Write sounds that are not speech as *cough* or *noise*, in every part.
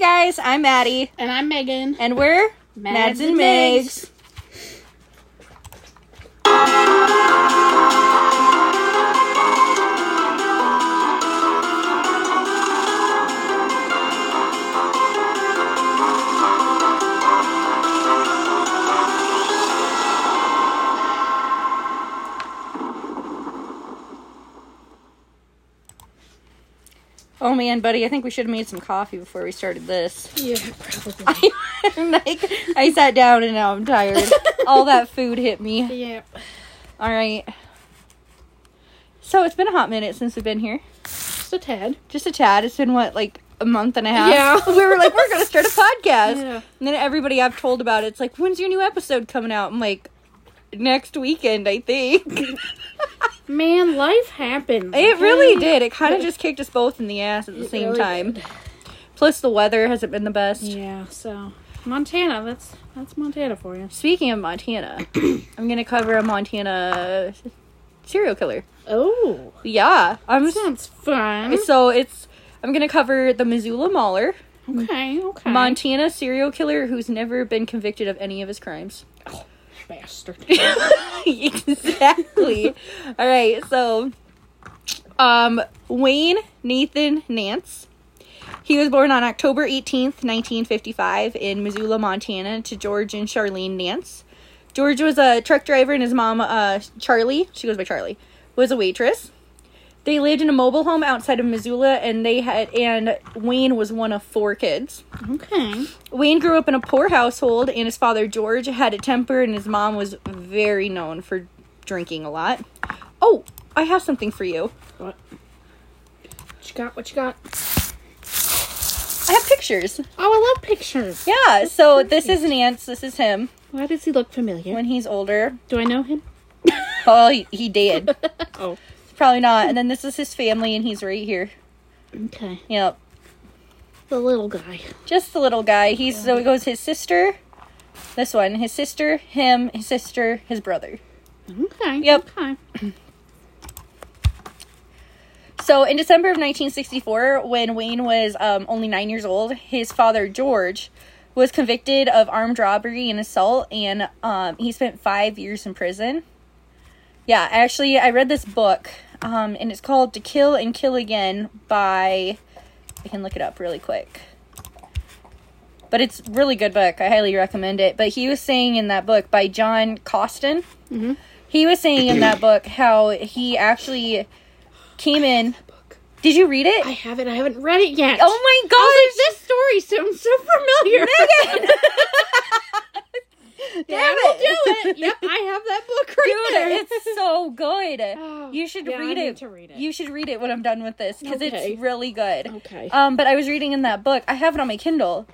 guys, I'm Maddie, And I'm Megan. and we're Mads, and Megs. Man, buddy, I think we should have made some coffee before we started this. Yeah, probably. *laughs* like, I sat down and now I'm tired. All that food hit me. *laughs* yeah. All right. So it's been a hot minute since we've been here. Just a tad. Just a tad. It's been what, like a month and a half? Yeah. *laughs* we were like, we're gonna start a podcast. Yeah. And then everybody I've told about it, it's like, when's your new episode coming out? I'm like, next weekend, I think. Man, life happens. it really did. It kind of just kicked us both in the ass at the It same really time. did. Plus, the weather hasn't been the best. Yeah, so Montana, that's that's Montana for you. Speaking of Montana, *coughs* I'm gonna cover a Montana serial killer. Oh, Yeah, I'm sounds fun. so it's. I'm gonna cover the Missoula Mauler, Okay, okay. Montana serial killer who's never been convicted of any of his crimes. Oh. Bastard. *laughs* exactly. All right, so um Wayne Nathan Nance. He was born on October 18th, 1955 in Missoula, Montana to George and Charlene Nance. George was a truck driver and his mom uh Charlie, she goes by Charlie, was a waitress. They lived in a mobile home outside of Missoula and they had and Wayne was one of four kids. Okay. Wayne grew up in a poor household, and his father George had a temper, and his mom was very known for drinking a lot. Oh, I have something for you. What? What you got? What you got? I have pictures. Oh, I love pictures. Yeah, so this is Nance. This is him Why does he look familiar? when he's older. Do I know him? Oh, he, he did. *laughs* Oh, Probably not. And then this is his family, and he's right here. okay. Yep. The little guy. Just the little guy. He's so it goes his sister. This one, his sister, him, his sister, his brother. Okay. Yep. Okay. *clears throat* So in December of 1964, when Wayne was um, only nine years old, his father George was convicted of armed robbery and assault, and um, he spent five years in prison. Yeah, actually, I read this book, um, and it's called "To Kill and Kill Again" by. I can look it up really quick. But it's really good book. I highly recommend it. But he was saying in that book by John Coston, Mhm. he was saying in that book how he actually came in. Did you read it? I haven't. I haven't read it yet. Oh my gosh! like, this story sounds so familiar. Megan! *laughs* Damn Damn will it. do it. *laughs* Yep, I have that book right Dude, there. it's so good. *sighs* Oh, you should yeah, I read it. to read it. You should read it when I'm done with this because Okay. it's really good. okay. Um, but I was reading in that book. I have it on my Kindle.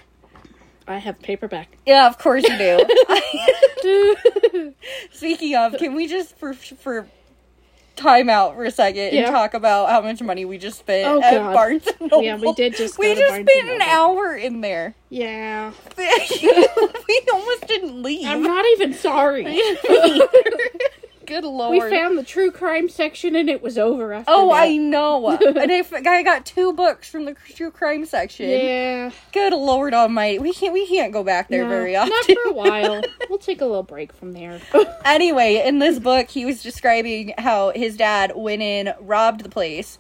I have paperback. Yeah, of course you do. *laughs* *laughs* Speaking of, can we just for for time out for a second Yeah. and talk about how much money we just spent Oh, at God. Barnes and Noble? Yeah, we did just We just Barnes spent an hour in there. Yeah. *laughs* we almost didn't leave. I'm not even sorry. *laughs* *laughs* Good lord. we found the true crime section and it was over after Oh, that. I know. *laughs* and if I got two books from the true crime section. Yeah. Good Lord Almighty, we can't we can't go back there No, very often. Not for a while. *laughs* we'll take a little break from there. *laughs* anyway, in this book, he was describing how his dad went in, robbed the place,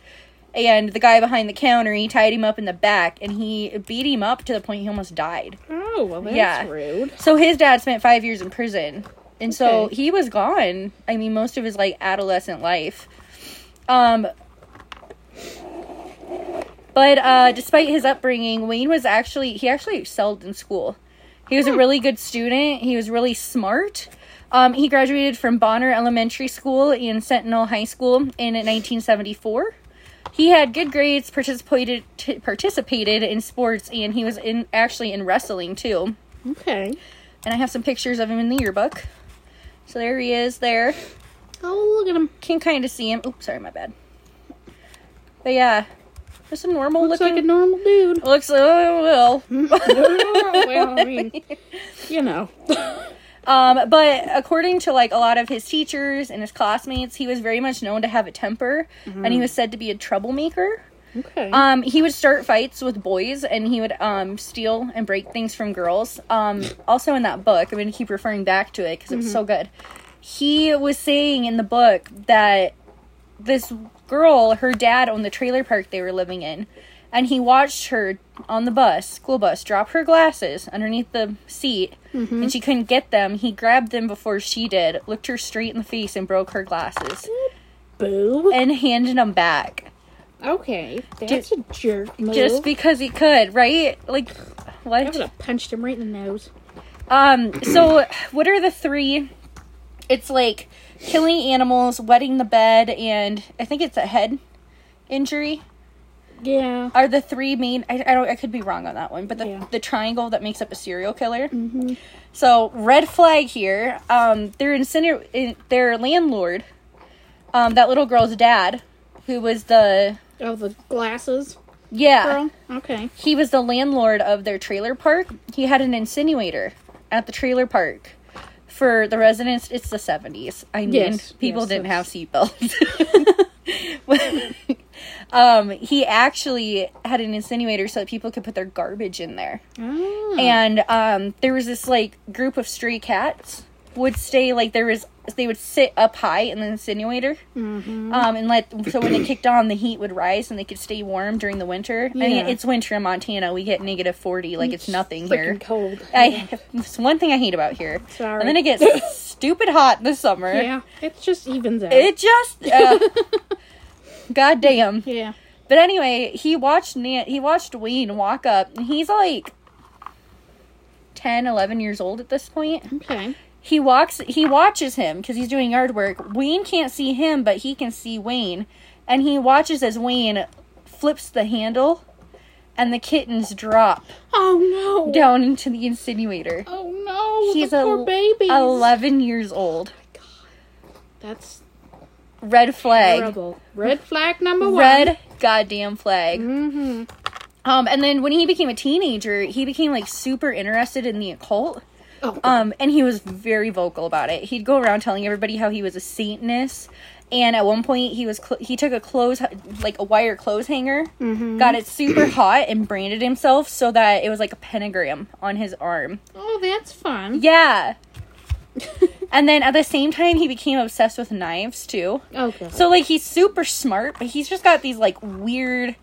and the guy behind the counter he tied him up in the back, and he beat him up to the point he almost died. oh, well, that's Yeah. rude. So his dad spent five years in prison, and so he was gone. I mean, most of his like adolescent life. Um. But uh, despite his upbringing, Wayne was actually he actually excelled in school. He was a really good student. He was really smart. Um, he graduated from Bonner Elementary School and Sentinel High School in 1974. He had good grades, participated t- participated in sports, and he was in actually in wrestling too. Okay. And I have some pictures of him in the yearbook. So there he is there. Oh, look at him. Can kind of see him. Oops, sorry, my bad. But yeah, just a normal looking, Looks looking. like a normal dude. looks oh well. *laughs* well, I mean, you know. *laughs* Um, but according to like a lot of his teachers and his classmates, he was very much known to have a temper, and he was said to be a troublemaker. Okay. Um, he would start fights with boys, and he would um steal and break things from girls. Um, also in that book, I'm going to keep referring back to it because it was so good. He was saying in the book that this girl, her dad owned the trailer park they were living in, and he watched her on the bus, school bus, drop her glasses underneath the seat, and she couldn't get them. He grabbed them before she did, looked her straight in the face, and broke her glasses, Boo. and handed them back. Okay. That's a jerk move. just because he could, right? Like, I would have punched him right in the nose. Um, so what are the three? It's like killing animals, wetting the bed, and I think it's a head injury. Yeah. Are the three main? I, I don't. I could be wrong on that one, but the Yeah. the triangle that makes up a serial killer. Mm-hmm. So red flag here. Um, their inciner- in- their landlord, um, that little girl's dad, who was the Oh, the glasses yeah. girl. Okay. he was the landlord of their trailer park. He had an incinerator at the trailer park for the residents. It's the 70s. I mean, Yes, people yes, didn't have seatbelts. *laughs* um, he actually had an incinerator so that people could put their garbage in there. Oh. And um, there was this like group of stray cats would stay like there was they would sit up high in the incinerator Mhm. um, and let so when it kicked on the heat would rise and they could stay warm during the winter. I mean Yeah. it's winter in Montana. We get negative forty like it's nothing here. Cold. I it's one thing I hate about here. Sorry. And then it gets *laughs* stupid hot this summer. Yeah. It just evens out. It just uh, *laughs* God damn. yeah. But anyway, he watched Nan- he watched Wayne walk up and he's like 10, 11 years old at this point. Okay. He walks he watches him because he's doing yard work. Wayne can't see him, but he can see Wayne. And he watches as Wayne flips the handle and the kittens drop Oh no. down into the incinerator. Oh no. He's the a baby. 11 years old. That's Red flag. terrible. Red flag number one. Red goddamn flag. Mm-hmm. Um, and then when he became a teenager, he became like super interested in the occult. Oh. Um, and he was very vocal about it. He'd go around telling everybody how he was a Satanist. And at one point, he was cl- he took a clothes like a wire clothes hanger, Mhm. got it super *clears throat* hot, and branded himself so that it was like a pentagram on his arm. oh, that's fun. Yeah. *laughs* and then at the same time, he became obsessed with knives too. Okay. So like he's super smart, but he's just got these like weird.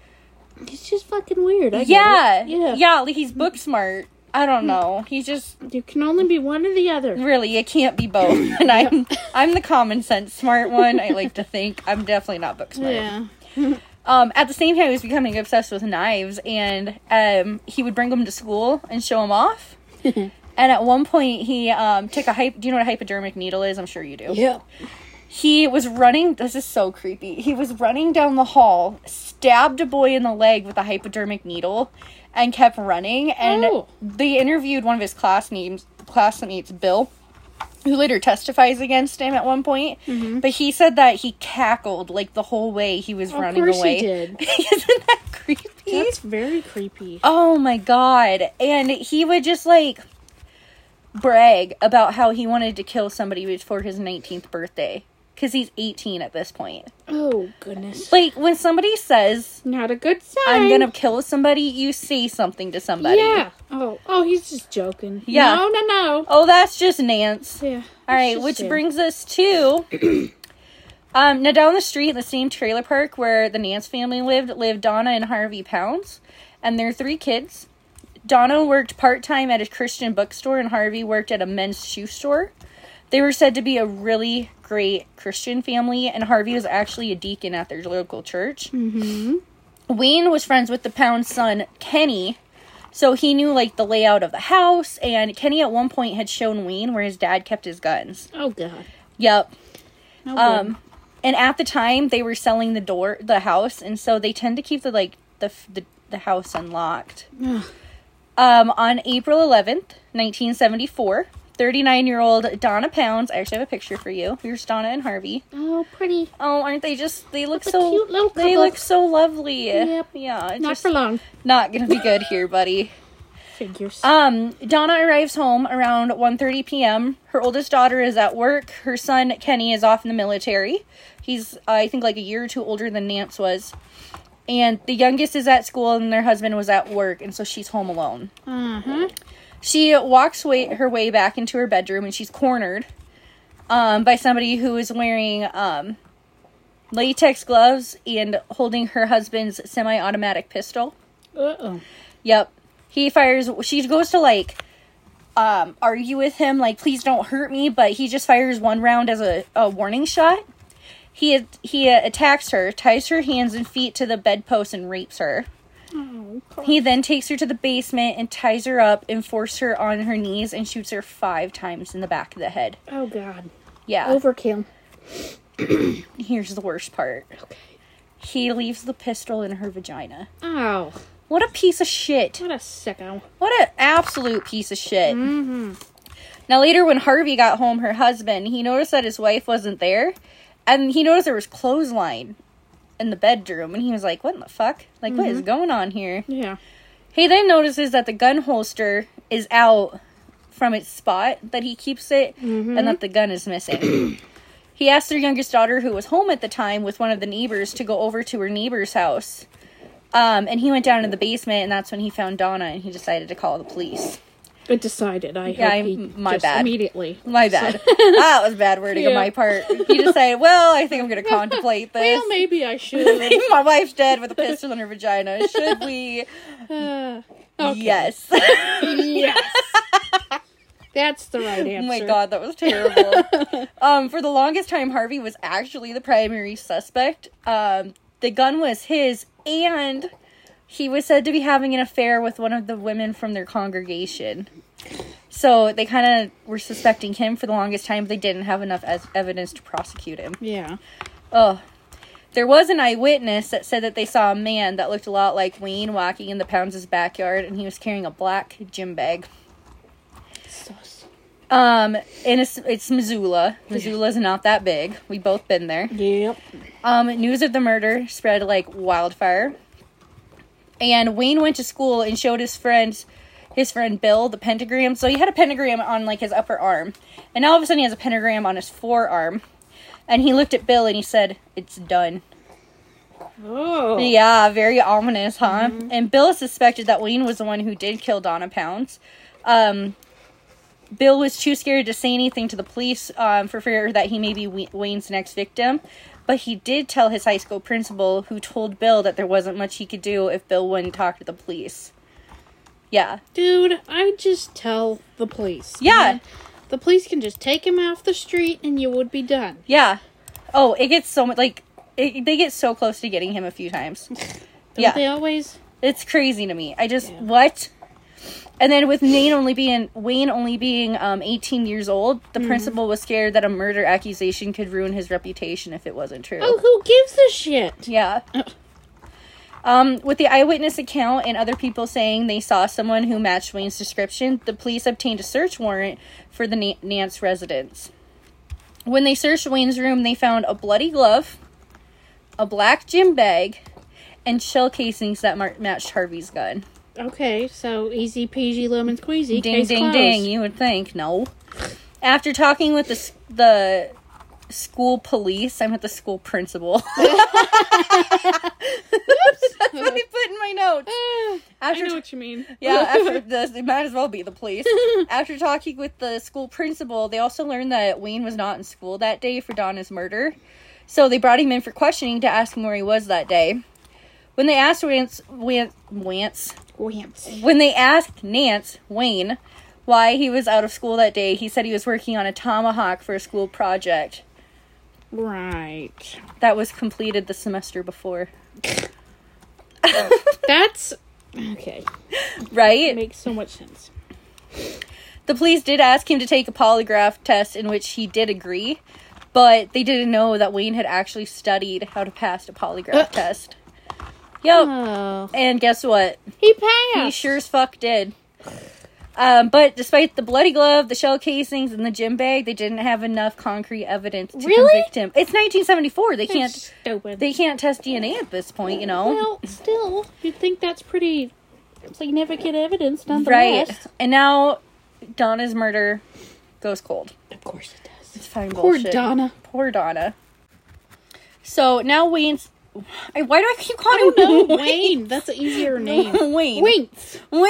He's just fucking weird. I Yeah. Yeah. yeah. Like he's book smart. I don't know. He's just You can only be one or the other. really it can't be both. *laughs* And I'm I'm the common sense smart one. I like to think I'm definitely not book smart. Yeah. *laughs* Um, at the same time, he was becoming obsessed with knives, and um, he would bring them to school and show them off. *laughs* and at one point, he um, took a hype. Do you know what a hypodermic needle is? I'm sure you do. Yep. He was running. This is so creepy. He was running down the hall, stabbed a boy in the leg with a hypodermic needle, and kept running. And Oh. they interviewed one of his classmates, classmates, Bill, who later testifies against him at one point. Mm-hmm. But he said that he cackled like the whole way he was Of running course he did. *laughs* Isn't that creepy? That's very creepy. Oh my god. And he would just like brag about how he wanted to kill somebody before his 19th birthday. Because he's 18 at this point. Oh goodness. Like, when somebody says, Not a good sign. I'm gonna kill somebody, you say something to somebody. Yeah. Oh. Oh, he's just joking. Yeah. No, no, no. Oh, that's just Nance. Yeah. All right, which brings us to. *clears throat* um, now down the street, in the same trailer park where the Nance family lived, lived Donna and Harvey Pounds, and their three kids. Donna worked part time at a Christian bookstore, and Harvey worked at a men's shoe store. They were said to be a really great Christian family, and Harvey was actually a deacon at their local church. Mm-hmm. Wayne was friends with the Pound's son, Kenny, so he knew like the layout of the house, and Kenny at one point had shown Wayne where his dad kept his guns. Oh god. Yep. No Um, and at the time they were selling the door, the house, and so they tend to keep the like the the, the house unlocked. Um, on April eleventh, nineteen seventy four. 39 year old Donna Pounds. I actually have a picture for you. Here's Donna and Harvey. oh, pretty. Oh, aren't they just, they look What a so, cute little they look so lovely. Yep. Yeah, Not just for long. not gonna be good here, buddy. *laughs* Figures. Um, Donna arrives home around 1:30 p.m. Her oldest daughter is at work. Her son Kenny is off in the military. He's uh, I think like a year or two older than Nance was. and the youngest is at school and their husband was at work and so she's home alone Uh-huh. She walks way, her way back into her bedroom and she's cornered um, by somebody who is wearing um, latex gloves and holding her husband's semi-automatic pistol Uh-oh. Yep. He fires she goes to like um argue with him like please don't hurt me, but he just fires one round as a, a warning shot. He he uh, attacks her, ties her hands and feet to the bedpost and rapes her. Oh, He then takes her to the basement and ties her up and forces her on her knees and shoots her 5 times in the back of the head. oh God. Yeah. Overkill. *clears throat* Here's the worst part. Okay. He leaves the pistol in her vagina. Oh, What a piece of shit. what a sicko. What an absolute piece of shit. Mm-hmm. Now later when Harvey got home, her husband, he noticed that his wife wasn't there. And he noticed there was clothesline in the bedroom and he was like, What in the fuck? Like what is going on here? Yeah. He then notices that the gun holster is out from its spot that he keeps it and that the gun is missing. *clears throat* he asked their youngest daughter, who was home at the time with one of the neighbors, to go over to her neighbor's house. Um, and he went down to the basement, and that's when he found Donna, and he decided to call the police. It decided. I Yeah, hope he I- my just bad. immediately. My bad. *laughs* that was bad wording on my part. He decided, well, I think I'm going *laughs* to contemplate *laughs* this. Well, maybe I should. my wife's dead with a pistol in her vagina. Should we? *sighs* Uh, okay. Yes. Yes. That's the right answer. Oh my god, that was terrible. um, for the longest time, Harvey was actually the primary suspect. Um, the gun was his, and he was said to be having an affair with one of the women from their congregation. So they kind of were suspecting him for the longest time, but they didn't have enough as evidence to prosecute him. Yeah. Oh. There was an eyewitness that said that they saw a man that looked a lot like Wayne walking in the Pounds' backyard, and he was carrying a black gym bag. Sus. Um, and it's, it's Missoula. Missoula's not that big. We've both been there. Yep. Um, news of the murder spread like wildfire. And Wayne went to school and showed his friends, his friend Bill, the pentagram. So he had a pentagram on like his upper arm, and now all of a sudden he has a pentagram on his forearm. And he looked at Bill and he said, "It's done." Oh. Yeah, very ominous, huh? And Bill suspected that Wayne was the one who did kill Donna Pounds. Um, Bill was too scared to say anything to the police um, for fear that he may be Wayne's next victim. But he did tell his high school principal, who told Bill that there wasn't much he could do if Bill wouldn't talk to the police. Yeah. Dude, I just tell the police. Yeah. The police can just take him off the street and you would be done. Yeah. Oh, it gets so much like it, they get so close to getting him a few times. *laughs* Don't Yeah. they always? It's crazy to me. I just Yeah. what? And then with Wayne only being Wayne only being um, 18 years old, the Mm-hmm. principal was scared that a murder accusation could ruin his reputation if it wasn't true. Oh, who gives a shit? Yeah. *laughs* Um, with the eyewitness account and other people saying they saw someone who matched Wayne's description, the police obtained a search warrant for the Na- Nance residence. When they searched Wayne's room, they found a bloody glove, a black gym bag, and shell casings that mar- matched Harvey's gun. Okay, so easy peasy lemon squeezy. Ding, ding, closed. ding. You would think. No. After talking with the, the school police, I meant the school principal. *laughs* That's what I put in my notes. Ah, *sighs* I know what you mean. yeah, *laughs* after this, it might as well be the police. *laughs* After talking with the school principal, they also learned that Wayne was not in school that day for Donna's murder. So they brought him in for questioning to ask him where he was that day. When they asked Wance, Wance, Wance When they asked Nance Wayne why he was out of school that day, he said he was working on a tomahawk for a school project Right. that was completed the semester before. *laughs* That's okay. Right? It makes so much sense. The police did ask him to take a polygraph test in which he did agree, but they didn't know that Wayne had actually studied how to pass a polygraph Uh. test. Yep. Oh, And guess what? he passed. He sure as fuck did. Um, but despite the bloody glove, the shell casings, and the gym bag, they didn't have enough concrete evidence to Really? convict him. It's 1974. They That's can't stupid. they can't test DNA at this point, you know. well, still, you'd think that's pretty significant evidence, nonetheless. right. And now Donna's murder goes cold. Of course it does. It's fine Poor bullshit. Donna. Poor Donna. So now Wayne's I- Why do I keep calling I don't him *laughs* know. Wayne. That's an easier name. *laughs* Wayne. Winks. Wayne.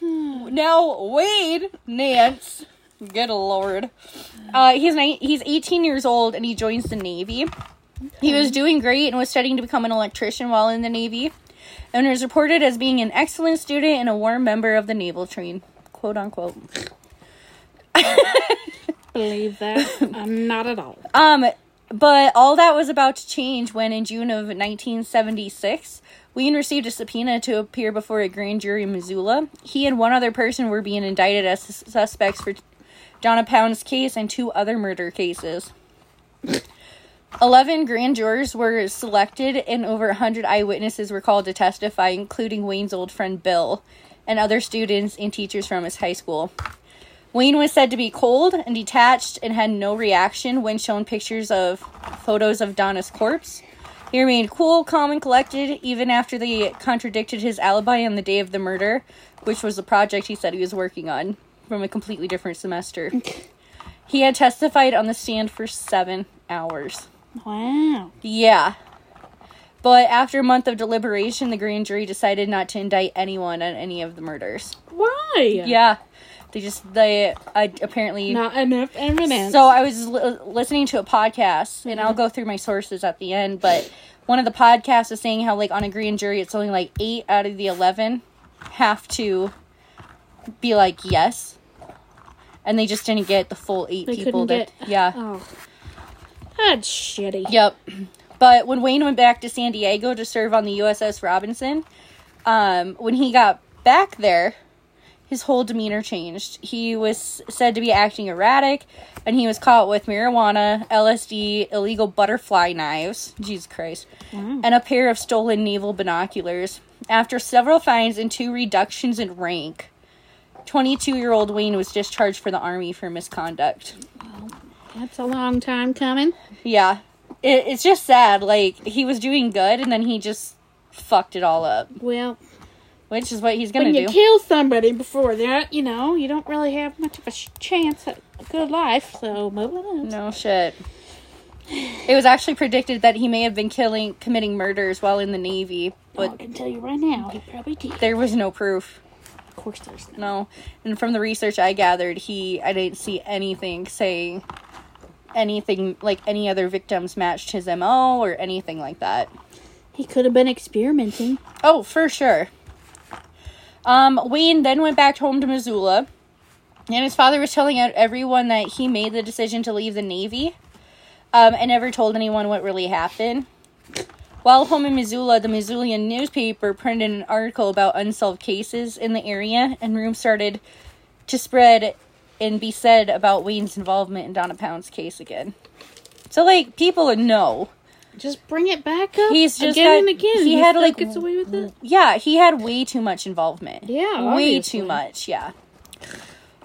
*laughs* now Wade Nance. Good lord. Uh, he's ni- he's 18 years old and he joins the Navy. He was doing great and was studying to become an electrician while in the Navy, and was reported as being an excellent student and a warm member of the naval train, quote unquote. Believe that? uh, not at all. Um, but all that was about to change when, in June of 1976, Wayne received a subpoena to appear before a grand jury in Missoula. He and one other person were being indicted as suspects for Donna Pound's case and two other murder cases. Eleven grand jurors were selected, and over hundred eyewitnesses were called to testify, including Wayne's old friend Bill and other students and teachers from his high school. Wayne was said to be cold and detached and had no reaction when shown pictures of photos of Donna's corpse. He remained cool, calm, and collected even after they contradicted his alibi on the day of the murder, which was a project he said he was working on from a completely different semester. he had testified on the stand for seven hours. Wow. Yeah. But after a month of deliberation, the grand jury decided not to indict anyone on any of the murders. Why? Yeah. They just, they uh, apparently. Not enough evidence. So I was li- listening to a podcast, and I'll go through my sources at the end. But one of the podcasts is saying how, like, on a grand jury, it's only like eight out of the eleven have to be like yes, and they just didn't get the full eight They people. That get- yeah, oh, that's shitty. yep. But when Wayne went back to San Diego to serve on the USS Robinson, um, when he got back there, his whole demeanor changed. He was said to be acting erratic, and he was caught with marijuana, LSD, illegal butterfly knives, Jesus Christ, Wow. and a pair of stolen naval binoculars. After several fines and two reductions in rank, 22 year old Wayne was discharged for the Army for misconduct. That's a long time coming. Yeah. It, it's just sad. Like, he was doing good, and then he just fucked it all up, Well, which is what he's gonna when you do. kill somebody before that, you know, you don't really have much of a sh- chance at a good life. So move on. No shit. It was actually predicted that he may have been killing, committing murders while in the Navy, oh, But I can tell you right now, he probably did. there was no proof. Of course, there's no. No. And from the research I gathered, he, I didn't see anything saying anything like any other victims matched his MO or anything like that. He could have been experimenting. Oh, for sure. Um, Wayne then went back home to Missoula, and his father was telling everyone that he made the decision to leave the Navy, um, and never told anyone what really happened. While home in Missoula, the Missoulian newspaper printed an article about unsolved cases in the area, and rumors started to spread and be said about Wayne's involvement in Donna Pound's case again. So, like, people know. Just bring it back up. He's just again got- and again. he He had, like, gets away with it. Yeah, he had way too much involvement. Yeah, way obviously. too much. Yeah.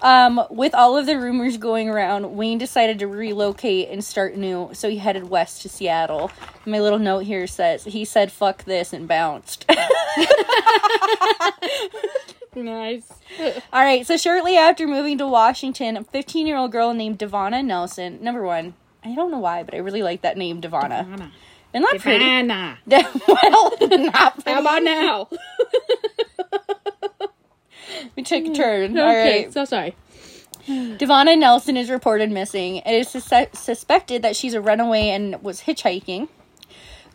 Um, with all of the rumors going around, Wayne decided to relocate and start new, so he headed west to Seattle. My little note here says he said "fuck this" and bounced. *laughs* Nice. all right, so shortly after moving to Washington, a 15-year-old girl named Devonna Nelson. Number one, I don't know why, but I really like that name, Devonna. Anna. And not pretty. Anna. *laughs* well, not pretty. How about now? *laughs* We took a turn. Okay, right. so sorry. Devonna Nelson is reported missing. It is sus- suspected that she's a runaway and was hitchhiking.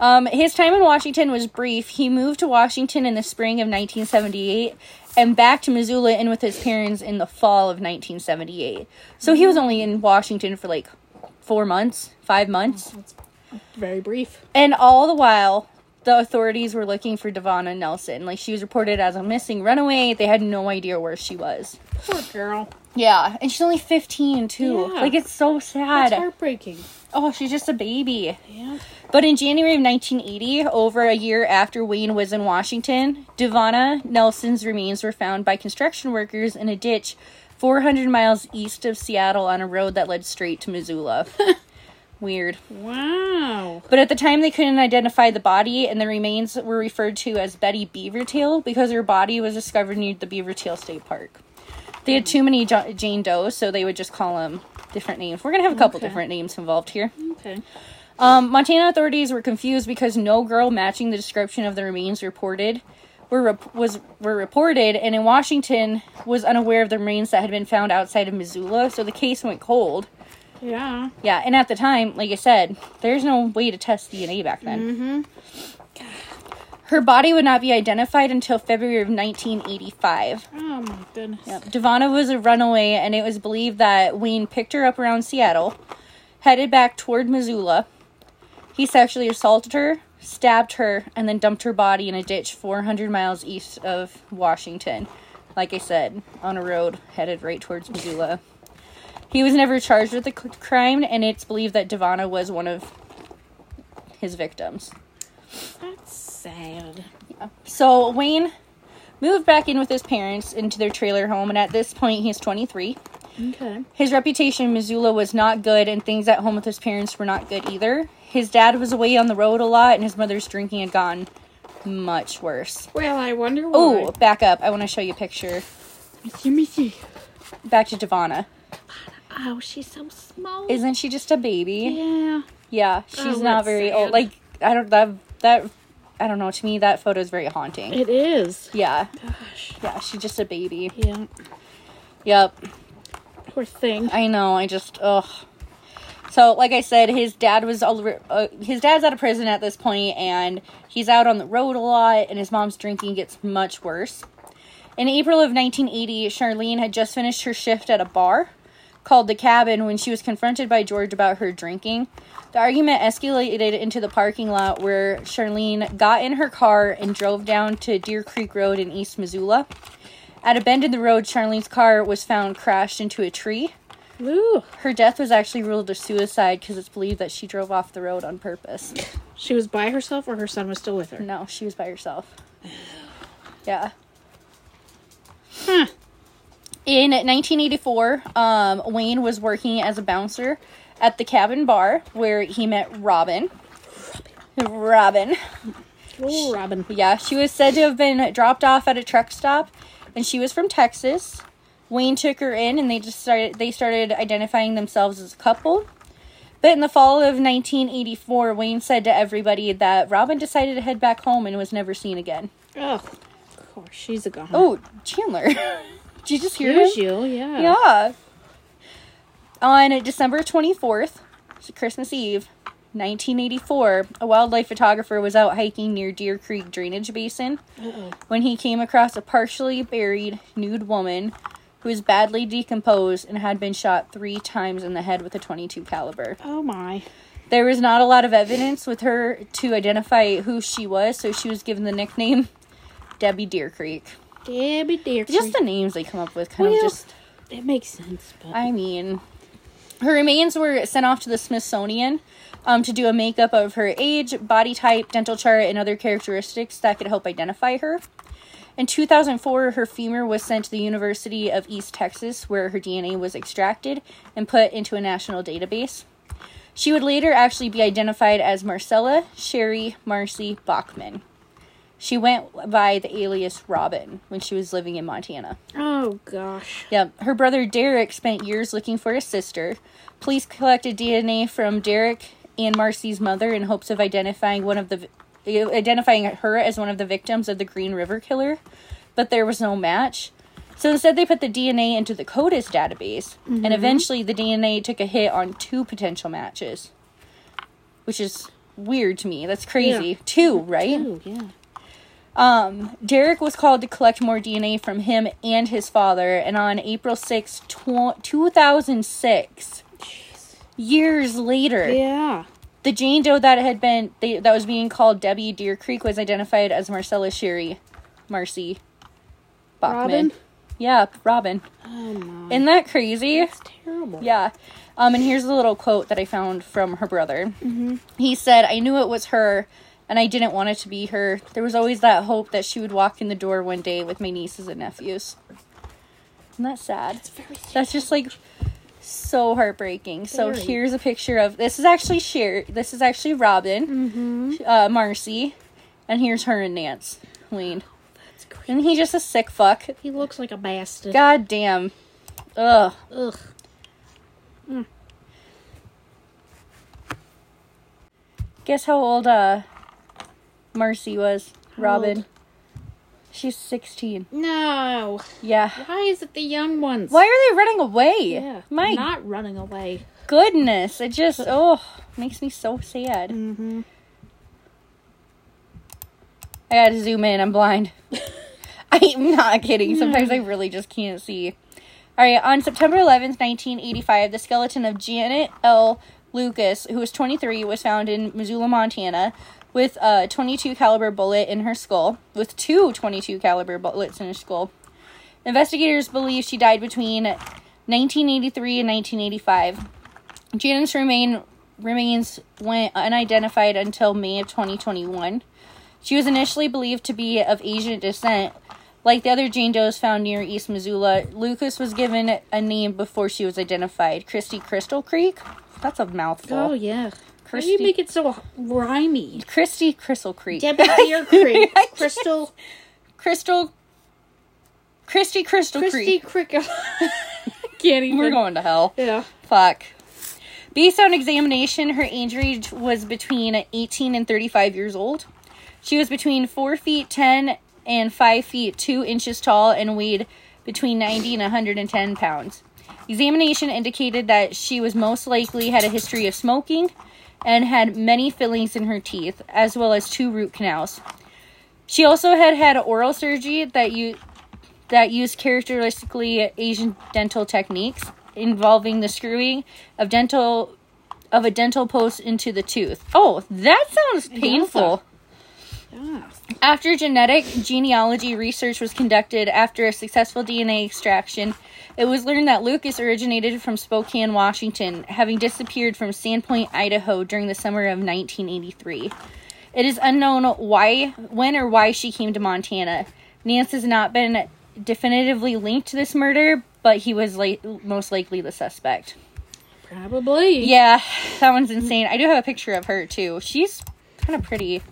Um, his time in Washington was brief. He moved to Washington in the spring of 1978 and back to Missoula in with his parents in the fall of 1978. So he was only in Washington for like four months, five months. Oh, very brief. And all the while, the authorities were looking for Devonna Nelson. Like she was reported as a missing runaway. They had no idea where she was. Poor girl. Yeah, and she's only 15 too. Yeah. Like it's so sad. That's heartbreaking. Oh, she's just a baby. Yeah. But in January of 1980, over a year after Wayne was in Washington, Devonna Nelson's remains were found by construction workers in a ditch 400 miles east of Seattle on a road that led straight to Missoula. *laughs* Weird. Wow. But at the time, they couldn't identify the body, and the remains were referred to as Betty Beavertail because her body was discovered near the Beavertail State Park. They had too many jo- Jane Does, so they would just call them different names. We're gonna have a couple Okay. different names involved here. Okay. Um, Montana authorities were confused because no girl matching the description of the remains reported were rep- was were reported, and in Washington was unaware of the remains that had been found outside of Missoula. So the case went cold. Yeah. Yeah, and at the time, like I said, there's no way to test DNA back then. Mm-hmm. Her body would not be identified until February of 1985. Oh my goodness. Yep. Devonna was a runaway, and it was believed that Wayne picked her up around Seattle, headed back toward Missoula. He sexually assaulted her, stabbed her, and then dumped her body in a ditch 400 miles east of Washington. Like I said, on a road headed right towards Missoula. He was never charged with the c- crime, and it's believed that Devonna was one of his victims. That's sad. Yeah. So Wayne moved back in with his parents into their trailer home, and at this point, he's 23. Okay. His reputation in Missoula was not good, and things at home with his parents were not good either. His dad was away on the road a lot, and his mother's drinking had gone much worse. Well, I wonder Oh, back up. I want to show you a picture. Me see. Back to Devonna. Oh, she's so small. Isn't she just a baby? yeah. Yeah, she's Oh, not very sad. old. Like I don't that that I don't know. To me, that photo is very haunting. It is. Yeah, Gosh. yeah, she's just a baby. Yeah. Yep. Poor thing. I know. I just ugh. So, like I said, his dad was al- uh, his dad's out of prison at this point, and he's out on the road a lot, and his mom's drinking gets much worse. In April of 1980, Charlene had just finished her shift at a bar called the Cabin when she was confronted by George about her drinking. The argument escalated into the parking lot where Charlene got in her car and drove down to Deer Creek Road in East Missoula. At a bend in the road, Charlene's car was found crashed into a tree. Her death was actually ruled a suicide because it's believed that she drove off the road on purpose. She was by herself or her son was still with her? No, she was by herself. *sighs* Yeah. Huh. In 1984, um, Wayne was working as a bouncer at the cabin bar where he met Robin. Robin. Oh, Robin. Yeah, she was said to have been dropped off at a truck stop, and she was from Texas. Wayne took her in, and they just started. They started identifying themselves as a couple. But in the fall of 1984, Wayne said to everybody that Robin decided to head back home and was never seen again. Oh, of course. She's a gone. Oh, Chandler! *laughs* Did you just hear here's him? you. Yeah. Yeah. On December 24th, so Christmas Eve, 1984, a wildlife photographer was out hiking near Deer Creek drainage basin Uh-oh. when he came across a partially buried nude woman who was badly decomposed and had been shot 3 times in the head with a 22 caliber. Oh, my. There was not a lot of evidence with her to identify who she was, so she was given the nickname Debbie Deer Creek. Debbie Deer. Creek. Just the names they come up with kind Well, of just It makes sense, but. I mean, her remains were sent off to the Smithsonian um, to do a makeup of her age, body type, dental chart, and other characteristics that could help identify her. In 2004, her femur was sent to the University of East Texas, where her DNA was extracted and put into a national database. She would later actually be identified as Marcella Sherry Marcy Bachmann. She went by the alias Robin when she was living in Montana. oh, gosh. Yeah, her brother Derek spent years looking for his sister. Police collected DNA from Derek and Marcy's mother in hopes of identifying one of the identifying her as one of the victims of the Green River killer, but there was no match. So instead, they put the DNA into the CODIS database, and eventually the DNA took a hit on two potential matches, which is weird to me. That's crazy. Yeah. Two, right? Oh, yeah. Um, Derek was called to collect more DNA from him and his father, and on April 6, tw- 2006, years later, Yeah. The Jane Doe that had been they, that was being called Debbie Deer Creek was identified as Marcella Sherry, Marcy Bachmann. Robin? Yeah, Robin. Oh, my. Isn't that crazy? That's terrible. Yeah. Um, and here's a little quote that I found from her brother. He said, I knew it was her, and I didn't want it to be her. There was always that hope that she would walk in the door one day with my nieces and nephews. Isn't that sad? It's very That's just like so heartbreaking. So Very. here's a picture of this is actually Sher. This is actually Robin, Mm-hmm. uh, Marcy, and here's her and Nance Wayne. Great. Isn't he just a sick fuck? He looks like a bastard. God damn. Ugh. Ugh. Guess how old uh Marcy was? How Robin. old? She's 16. No. Yeah. Why is it the young ones? Why are they running away? Yeah. My Not running away. goodness. It just *laughs* oh makes me so sad. Mm-hmm. I gotta zoom in. I'm blind. *laughs* I'm not kidding. Sometimes I really just can't see. All right. On September 11th, 1985, the skeleton of Janet L. Lucas, who was 23, was found in Missoula, Montana, with a 22 caliber bullet in her skull, with two 22 caliber bullets in her skull. Investigators believe she died between 1983 and 1985. Janice remain remains went unidentified until May of 2021. She was initially believed to be of Asian descent. Like the other Jane Does found near East Missoula, Lucas was given a name before she was identified. Christy Crystal Creek? That's a mouthful. Oh yeah. Why do you make it so rhymy? Christy Crystal Creek. Debbie *laughs* Deer Creek. *laughs* I Crystal. Crystal. Christy Crystal Christy Creek. Crick. *laughs* Can't even. We're going to hell. Yeah. Fuck. Based on examination, her age range was between 18 and 35 years old. She was between 4 feet 10 and 5 feet 2 inches tall and weighed between 90 and 110 pounds. Examination indicated that she was most likely had a history of smoking and had many fillings in her teeth, as well as two root canals. She also had had oral surgery that you that used characteristically Asian dental techniques involving the screwing of dental of a dental post into the tooth. Oh, that sounds painful. Yeah. After genetic genealogy research was conducted after a successful DNA extraction, it was learned that Lucas originated from Spokane, Washington, having disappeared from Sandpoint, Idaho during the summer of 1983. It is unknown why, when, or why she came to Montana. Nance has not been definitively linked to this murder, but he was like most likely the suspect. Probably. Yeah, that one's insane. I do have a picture of her too. She's kind of pretty.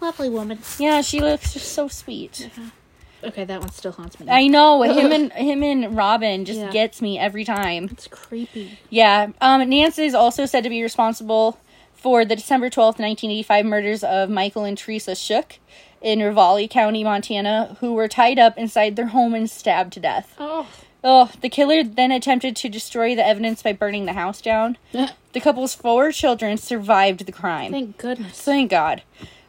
Lovely woman. Yeah, she looks just so sweet. Okay, that one still haunts me. I know him and *laughs* him and Robin just Yeah. gets me every time. it's creepy. Yeah, um, Nance is also said to be responsible for the December twelfth, nineteen eighty five murders of Michael and Teresa Shook in Ravalli County, Montana, who were tied up inside their home and stabbed to death. Oh. Oh, the killer then attempted to destroy the evidence by burning the house down. *laughs* The couple's four children survived the crime. Thank goodness. Thank God.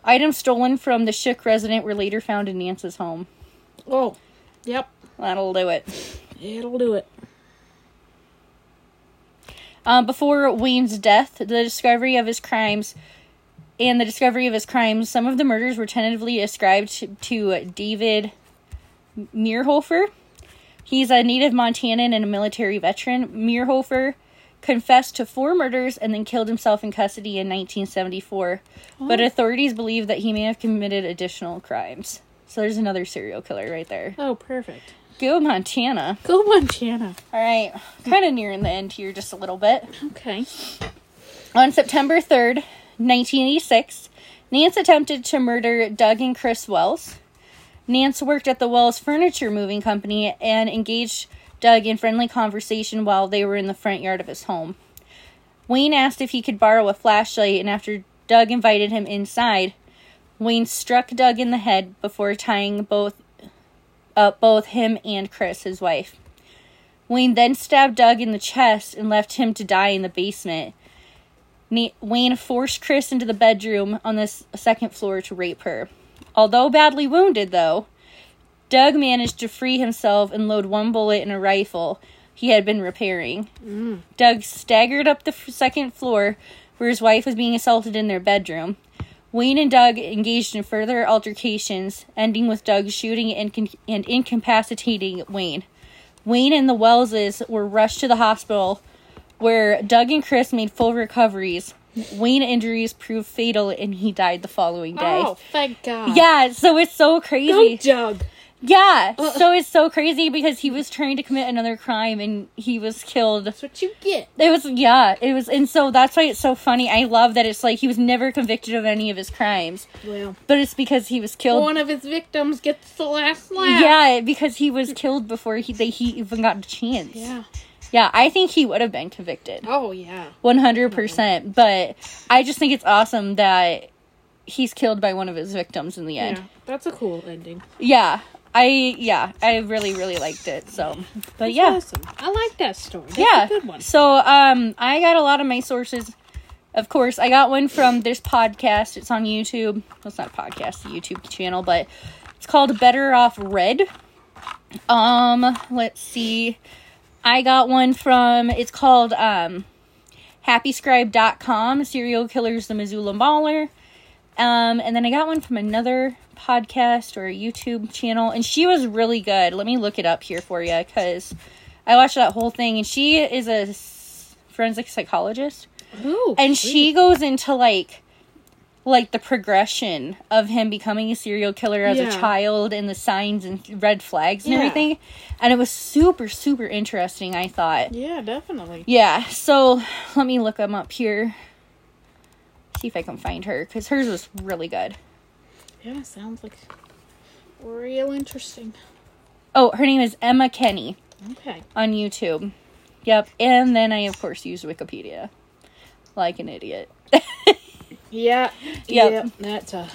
Items stolen from the Shook resident were later found in Nance's home. Oh. Yep. That'll do it. It'll do it. Um, before Wayne's death, the discovery of his crimes and the discovery of his crimes, some of the murders were tentatively ascribed to, to David Meirhofer. He's a native Montanan and a military veteran. Meirhofer confessed to four murders and then killed himself in custody in 1974. But authorities believe that he may have committed additional crimes. So there's another serial killer right there. Oh, perfect. Go Montana. Go Montana. All right, kind of nearing the end here just a little bit. Okay. On September 3rd, 1986, Nance attempted to murder Doug and Chris Wells. Nance worked at the Wells Furniture Moving Company and engaged Doug in friendly conversation while they were in the front yard of his home. Wayne asked if he could borrow a flashlight, and after Doug invited him inside, Wayne struck Doug in the head before tying both up both him and Chris, his wife. Wayne then stabbed Doug in the chest and left him to die in the basement. Wayne forced Chris into the bedroom on the second floor to rape her. Although badly wounded, though, Doug managed to free himself and load one bullet in a rifle he had been repairing. Mm. Doug staggered up the f- second floor where his wife was being assaulted in their bedroom. Wayne and Doug engaged in further altercations, ending with Doug shooting and, con- and incapacitating Wayne. Wayne and the Wellses were rushed to the hospital where Doug and Chris made full recoveries. Wayne injuries proved fatal and he died the following day. Oh, thank God. Yeah, so it's so crazy. Go. Doug. Yeah, uh, uh. so it's so crazy because he was trying to commit another crime and he was killed. That's what you get. It was yeah, it was and so that's why it's so funny. I love that it's like he was never convicted of any of his crimes, Well, but it's because he was killed. one of his victims gets the last laugh. yeah, because he was killed before he they, he even got a chance. Yeah. Yeah, I think he would have been convicted. Oh yeah. 100%. But I just think it's awesome that he's killed by one of his victims in the end. Yeah, that's a cool ending. Yeah. I yeah, I really really liked it. So, but yeah. Awesome. I like that story. That's yeah. good one. So, um I got a lot of my sources. Of course, I got one from this podcast. It's on YouTube. Well, it's not a podcast, a YouTube channel, but it's called Better Off Red. Um, let's see. I got one from it's called um happyscribe.com, serial killers the Missoula Mauler. Um, and then I got one from another podcast or a YouTube channel, and she was really good. Let me look it up here for you because I watched that whole thing, and she is a forensic psychologist, Ooh, and sweet. she goes into like like the progression of him becoming a serial killer as Yeah. a child and the signs and red flags and Yeah. everything and it was super super interesting i thought Yeah, definitely. yeah so let me look them up here see if i can find her because hers was really good Yeah, sounds like real interesting. oh her name is emma kenny Okay. on youtube yep and then i of course use wikipedia like an idiot *laughs* Yeah. Yep. Yeah, that's a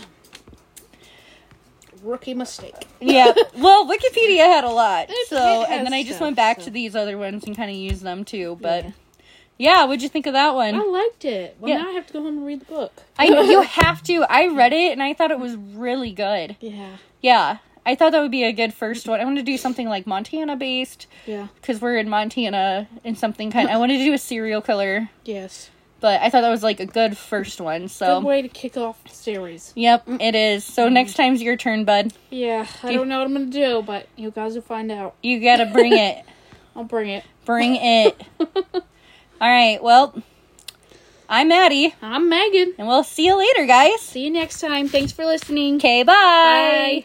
rookie mistake. yeah. *laughs* Well, Wikipedia had a lot. It- so, it and then I just stuff, went back so. to these other ones and kind of used them too. But Yeah. Yeah, what'd you think of that one? I liked it. Well, Yeah. now I have to go home and read the book. I you *laughs* have to. I read it and I thought it was really good. Yeah. Yeah. I thought that would be a good first one. I want to do something like Montana based Yeah. because we're in Montana and something kind. I wanted to do a serial killer, Yes. but I thought that was like a good first one. So, Good way to kick off the series. yep, it is. So next time's your turn, bud. Yeah, I Do- don't know what I'm gonna do, but you guys will find out. You gotta bring it. *laughs* I'll bring it. Bring it. *laughs* All right. Well, I'm Maddie, I'm Megan. and we'll see you later, guys. See you next time. Thanks for listening. Okay, bye. Bye.